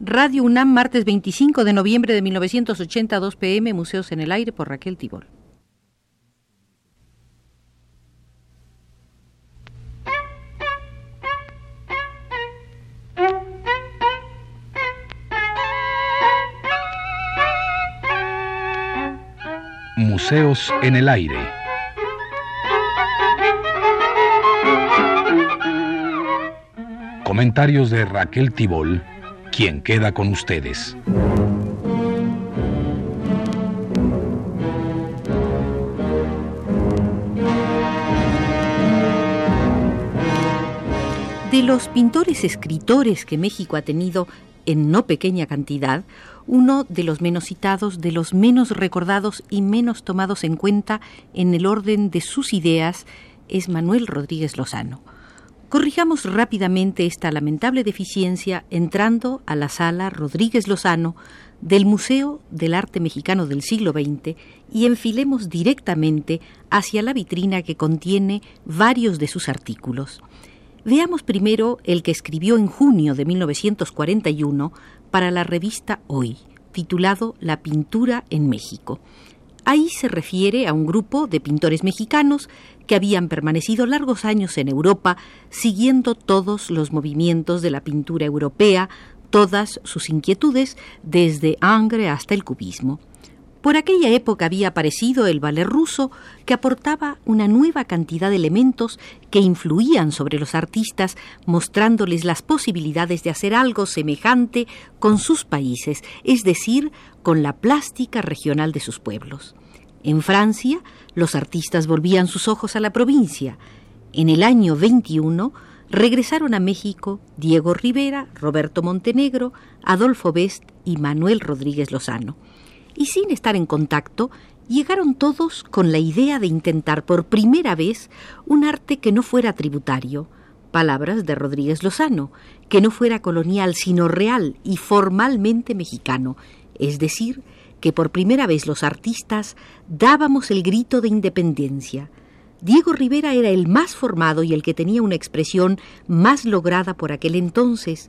Radio UNAM, martes 25 de noviembre de 1982 pm, Museos en el Aire por Raquel Tibol. Museos en el Aire. Comentarios de Raquel Tibol quien queda con ustedes. De los pintores escritores que México ha tenido en no pequeña cantidad, uno de los menos citados, de los menos recordados y menos tomados en cuenta en el orden de sus ideas es Manuel Rodríguez Lozano. Corrijamos rápidamente esta lamentable deficiencia entrando a la sala Rodríguez Lozano del Museo del Arte Mexicano del siglo XX y enfilemos directamente hacia la vitrina que contiene varios de sus artículos. Veamos primero el que escribió en junio de 1941 para la revista Hoy, titulado La pintura en México. Ahí se refiere a un grupo de pintores mexicanos que habían permanecido largos años en Europa siguiendo todos los movimientos de la pintura europea, todas sus inquietudes, desde Angre hasta el cubismo. Por aquella época había aparecido el ballet ruso, que aportaba una nueva cantidad de elementos que influían sobre los artistas, mostrándoles las posibilidades de hacer algo semejante con sus países, es decir, con la plástica regional de sus pueblos. En Francia, los artistas volvían sus ojos a la provincia. En el año 21 regresaron a México Diego Rivera, Roberto Montenegro, Adolfo Best y Manuel Rodríguez Lozano. Y sin estar en contacto, llegaron todos con la idea de intentar por primera vez un arte que no fuera tributario, palabras de Rodríguez Lozano, que no fuera colonial, sino real y formalmente mexicano, es decir, que por primera vez los artistas dábamos el grito de independencia. Diego Rivera era el más formado y el que tenía una expresión más lograda por aquel entonces,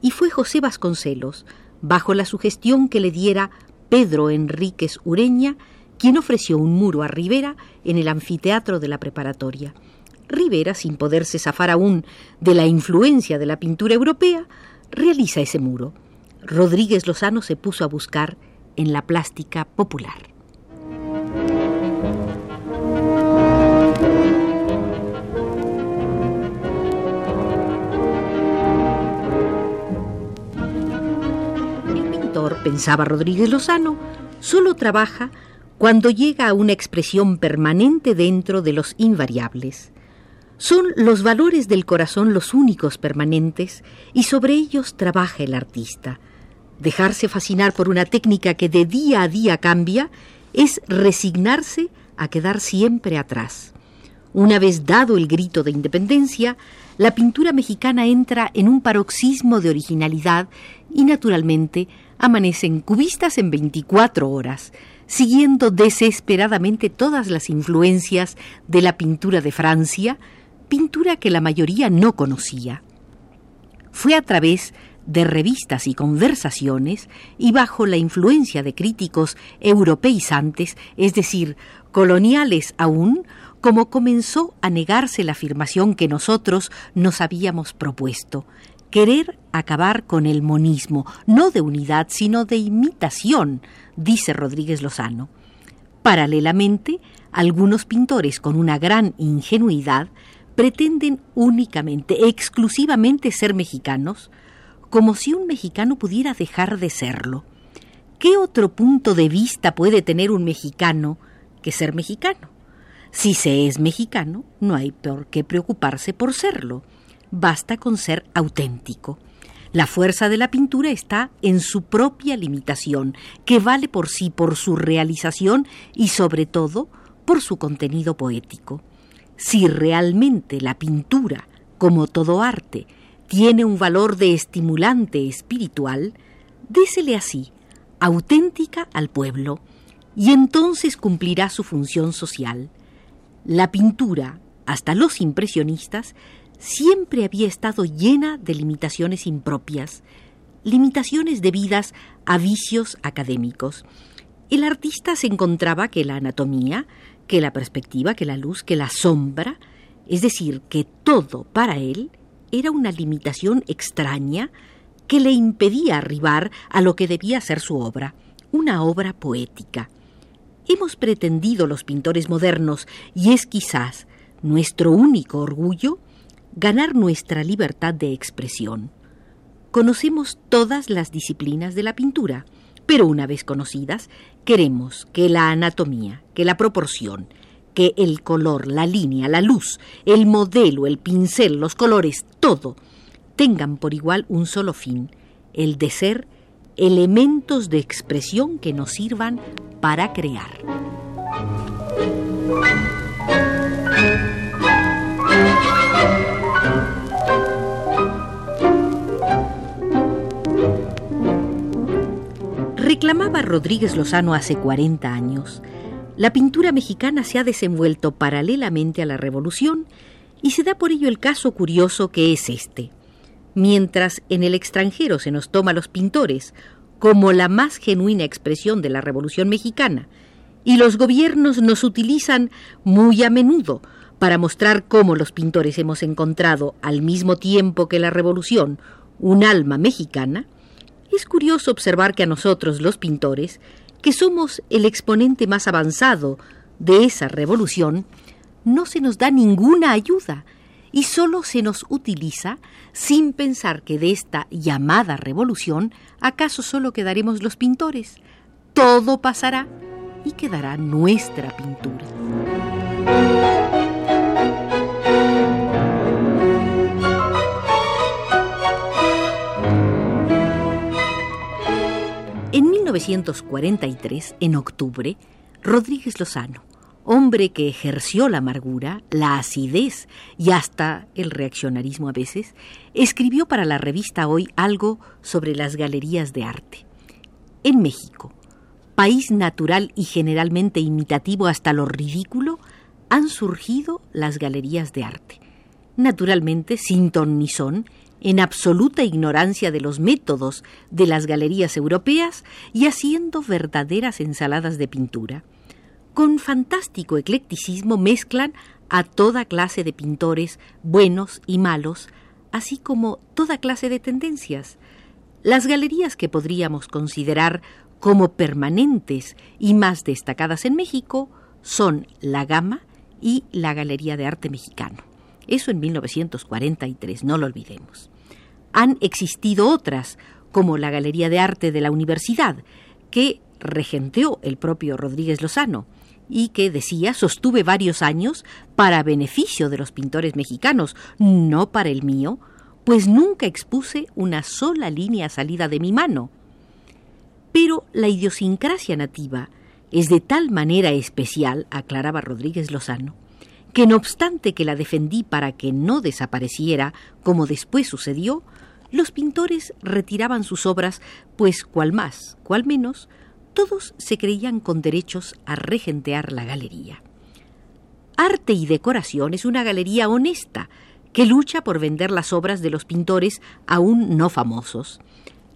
y fue José Vasconcelos, bajo la sugestión que le diera Pedro Enríquez Ureña, quien ofreció un muro a Rivera en el anfiteatro de la preparatoria. Rivera, sin poderse zafar aún de la influencia de la pintura europea, realiza ese muro. Rodríguez Lozano se puso a buscar en la plástica popular. El pintor, pensaba Rodríguez Lozano, solo trabaja cuando llega a una expresión permanente dentro de los invariables. Son los valores del corazón los únicos permanentes y sobre ellos trabaja el artista. Dejarse fascinar por una técnica que de día a día cambia es resignarse a quedar siempre atrás. Una vez dado el grito de independencia, la pintura mexicana entra en un paroxismo de originalidad y naturalmente amanecen cubistas en 24 horas, siguiendo desesperadamente todas las influencias de la pintura de Francia, pintura que la mayoría no conocía. Fue a través de revistas y conversaciones y bajo la influencia de críticos europeizantes, es decir, coloniales aún, como comenzó a negarse la afirmación que nosotros nos habíamos propuesto, querer acabar con el monismo, no de unidad, sino de imitación, dice Rodríguez Lozano. Paralelamente, algunos pintores con una gran ingenuidad pretenden únicamente, exclusivamente ser mexicanos, como si un mexicano pudiera dejar de serlo. ¿Qué otro punto de vista puede tener un mexicano que ser mexicano? Si se es mexicano, no hay por qué preocuparse por serlo. Basta con ser auténtico. La fuerza de la pintura está en su propia limitación, que vale por sí, por su realización y sobre todo por su contenido poético. Si realmente la pintura, como todo arte, tiene un valor de estimulante espiritual, désele así, auténtica al pueblo, y entonces cumplirá su función social. La pintura, hasta los impresionistas, siempre había estado llena de limitaciones impropias. limitaciones debidas a vicios académicos. El artista se encontraba que la anatomía, que la perspectiva, que la luz, que la sombra, es decir, que todo para él era una limitación extraña que le impedía arribar a lo que debía ser su obra, una obra poética. Hemos pretendido los pintores modernos, y es quizás nuestro único orgullo, ganar nuestra libertad de expresión. Conocemos todas las disciplinas de la pintura, pero una vez conocidas, queremos que la anatomía, que la proporción, que el color, la línea, la luz, el modelo, el pincel, los colores, todo, tengan por igual un solo fin, el de ser elementos de expresión que nos sirvan para crear. Reclamaba Rodríguez Lozano hace 40 años. La pintura mexicana se ha desenvuelto paralelamente a la revolución y se da por ello el caso curioso que es este. Mientras en el extranjero se nos toma a los pintores como la más genuina expresión de la revolución mexicana, y los gobiernos nos utilizan muy a menudo para mostrar cómo los pintores hemos encontrado, al mismo tiempo que la revolución, un alma mexicana, es curioso observar que a nosotros, los pintores, que somos el exponente más avanzado de esa revolución, no se nos da ninguna ayuda y solo se nos utiliza sin pensar que de esta llamada revolución acaso solo quedaremos los pintores. Todo pasará y quedará nuestra pintura. 1943, en octubre, Rodríguez Lozano, hombre que ejerció la amargura, la acidez y hasta el reaccionarismo a veces, escribió para la revista Hoy algo sobre las galerías de arte. En México, país natural y generalmente imitativo hasta lo ridículo, han surgido las galerías de arte. Naturalmente, sin ton ni son, en absoluta ignorancia de los métodos de las galerías europeas y haciendo verdaderas ensaladas de pintura. Con fantástico eclecticismo mezclan a toda clase de pintores, buenos y malos, así como toda clase de tendencias. Las galerías que podríamos considerar como permanentes y más destacadas en México son La Gama y la Galería de Arte Mexicano. Eso en 1943, no lo olvidemos han existido otras, como la Galería de Arte de la Universidad, que regenteó el propio Rodríguez Lozano y que decía sostuve varios años para beneficio de los pintores mexicanos, no para el mío, pues nunca expuse una sola línea salida de mi mano. Pero la idiosincrasia nativa es de tal manera especial, aclaraba Rodríguez Lozano, que no obstante que la defendí para que no desapareciera, como después sucedió, los pintores retiraban sus obras, pues cual más, cual menos, todos se creían con derechos a regentear la galería. Arte y Decoración es una galería honesta que lucha por vender las obras de los pintores aún no famosos.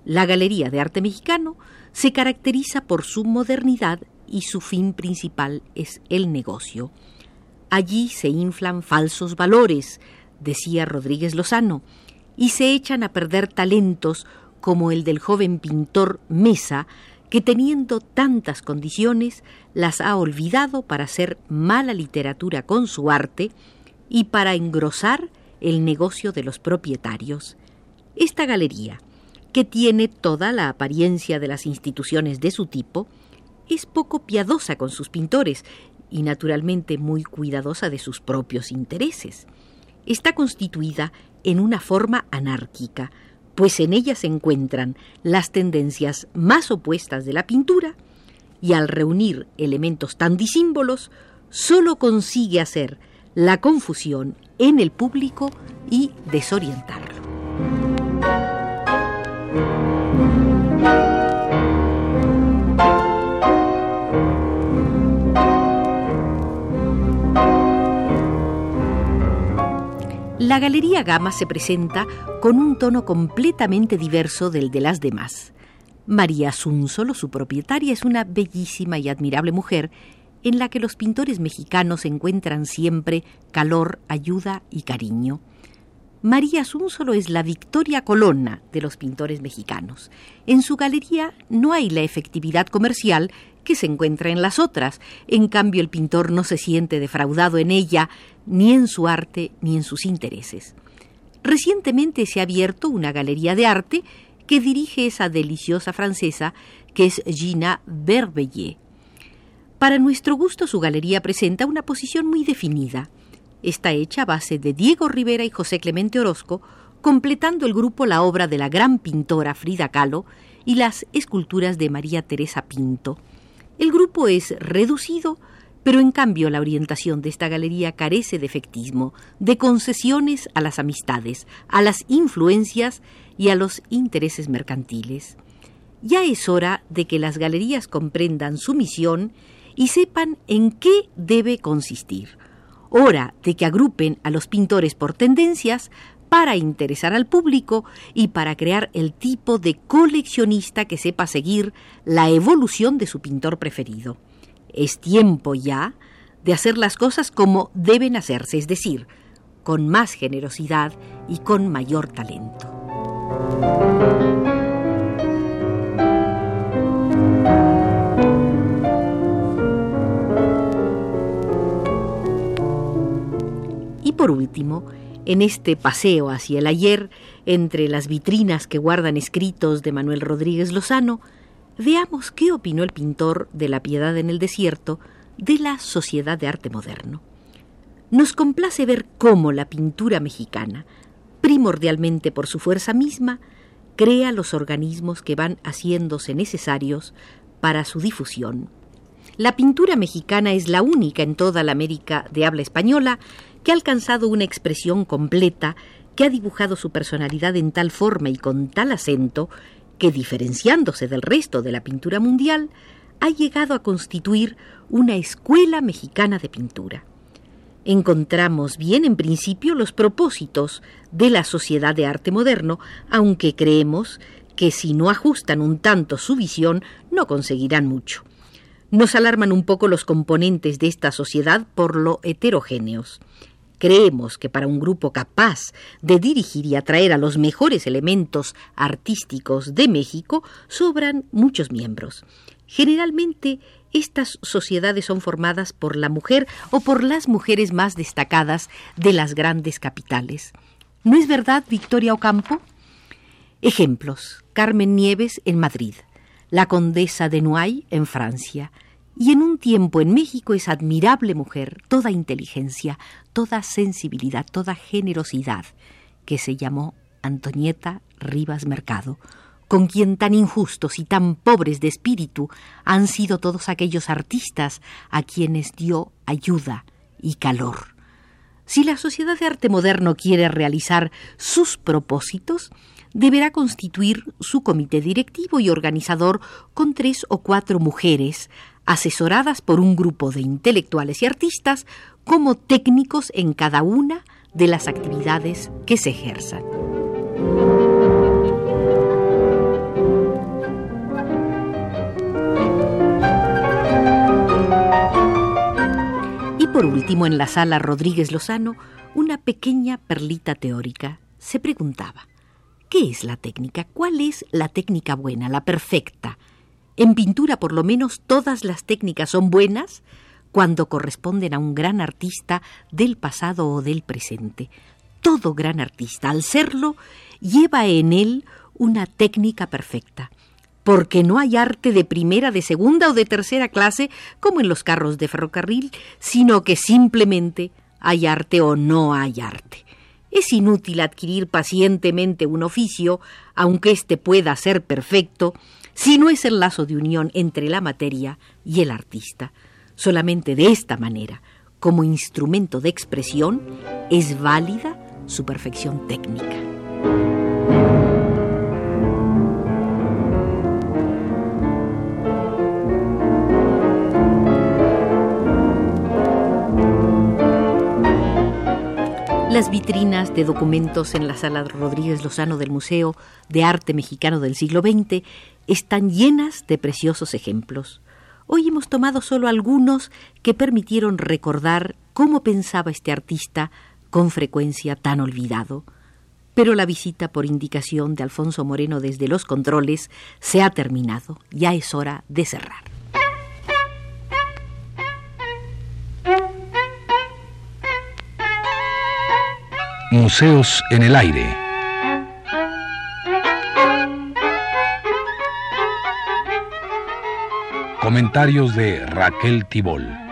La Galería de Arte Mexicano se caracteriza por su modernidad y su fin principal es el negocio. Allí se inflan falsos valores, decía Rodríguez Lozano, y se echan a perder talentos como el del joven pintor Mesa, que teniendo tantas condiciones las ha olvidado para hacer mala literatura con su arte y para engrosar el negocio de los propietarios. Esta galería, que tiene toda la apariencia de las instituciones de su tipo, es poco piadosa con sus pintores y naturalmente muy cuidadosa de sus propios intereses. Está constituida en una forma anárquica, pues en ella se encuentran las tendencias más opuestas de la pintura y al reunir elementos tan disímbolos, solo consigue hacer la confusión en el público y desorientarlo. Galería Gama se presenta con un tono completamente diverso del de las demás. María Sunsolo, su propietaria, es una bellísima y admirable mujer en la que los pintores mexicanos encuentran siempre calor, ayuda y cariño. María Sunsolo es la Victoria Colonna de los pintores mexicanos. En su galería no hay la efectividad comercial que se encuentra en las otras. En cambio, el pintor no se siente defraudado en ella, ni en su arte, ni en sus intereses. Recientemente se ha abierto una galería de arte que dirige esa deliciosa francesa que es Gina Berbellier. Para nuestro gusto, su galería presenta una posición muy definida. Está hecha a base de Diego Rivera y José Clemente Orozco, completando el grupo la obra de la gran pintora Frida Kahlo y las esculturas de María Teresa Pinto. El grupo es reducido, pero en cambio la orientación de esta galería carece de efectismo, de concesiones a las amistades, a las influencias y a los intereses mercantiles. Ya es hora de que las galerías comprendan su misión y sepan en qué debe consistir. Hora de que agrupen a los pintores por tendencias para interesar al público y para crear el tipo de coleccionista que sepa seguir la evolución de su pintor preferido. Es tiempo ya de hacer las cosas como deben hacerse, es decir, con más generosidad y con mayor talento. Y por último, en este paseo hacia el ayer, entre las vitrinas que guardan escritos de Manuel Rodríguez Lozano, veamos qué opinó el pintor de La Piedad en el Desierto de la sociedad de arte moderno. Nos complace ver cómo la pintura mexicana, primordialmente por su fuerza misma, crea los organismos que van haciéndose necesarios para su difusión. La pintura mexicana es la única en toda la América de habla española que ha alcanzado una expresión completa, que ha dibujado su personalidad en tal forma y con tal acento, que diferenciándose del resto de la pintura mundial, ha llegado a constituir una escuela mexicana de pintura. Encontramos bien en principio los propósitos de la sociedad de arte moderno, aunque creemos que si no ajustan un tanto su visión no conseguirán mucho. Nos alarman un poco los componentes de esta sociedad por lo heterogéneos. Creemos que para un grupo capaz de dirigir y atraer a los mejores elementos artísticos de México sobran muchos miembros. Generalmente estas sociedades son formadas por la mujer o por las mujeres más destacadas de las grandes capitales. ¿No es verdad, Victoria Ocampo? Ejemplos. Carmen Nieves en Madrid la condesa de Noailles en Francia, y en un tiempo en México es admirable mujer, toda inteligencia, toda sensibilidad, toda generosidad, que se llamó Antonieta Rivas Mercado, con quien tan injustos y tan pobres de espíritu han sido todos aquellos artistas a quienes dio ayuda y calor. Si la sociedad de arte moderno quiere realizar sus propósitos, deberá constituir su comité directivo y organizador con tres o cuatro mujeres, asesoradas por un grupo de intelectuales y artistas como técnicos en cada una de las actividades que se ejerzan. Y por último, en la sala Rodríguez Lozano, una pequeña perlita teórica se preguntaba, ¿Qué es la técnica? ¿Cuál es la técnica buena, la perfecta? En pintura, por lo menos, todas las técnicas son buenas cuando corresponden a un gran artista del pasado o del presente. Todo gran artista, al serlo, lleva en él una técnica perfecta, porque no hay arte de primera, de segunda o de tercera clase como en los carros de ferrocarril, sino que simplemente hay arte o no hay arte. Es inútil adquirir pacientemente un oficio, aunque éste pueda ser perfecto, si no es el lazo de unión entre la materia y el artista. Solamente de esta manera, como instrumento de expresión, es válida su perfección técnica. Las vitrinas de documentos en la sala Rodríguez Lozano del Museo de Arte Mexicano del siglo XX están llenas de preciosos ejemplos. Hoy hemos tomado solo algunos que permitieron recordar cómo pensaba este artista con frecuencia tan olvidado. Pero la visita por indicación de Alfonso Moreno desde los controles se ha terminado. Ya es hora de cerrar. Museos en el aire. Comentarios de Raquel Tibol.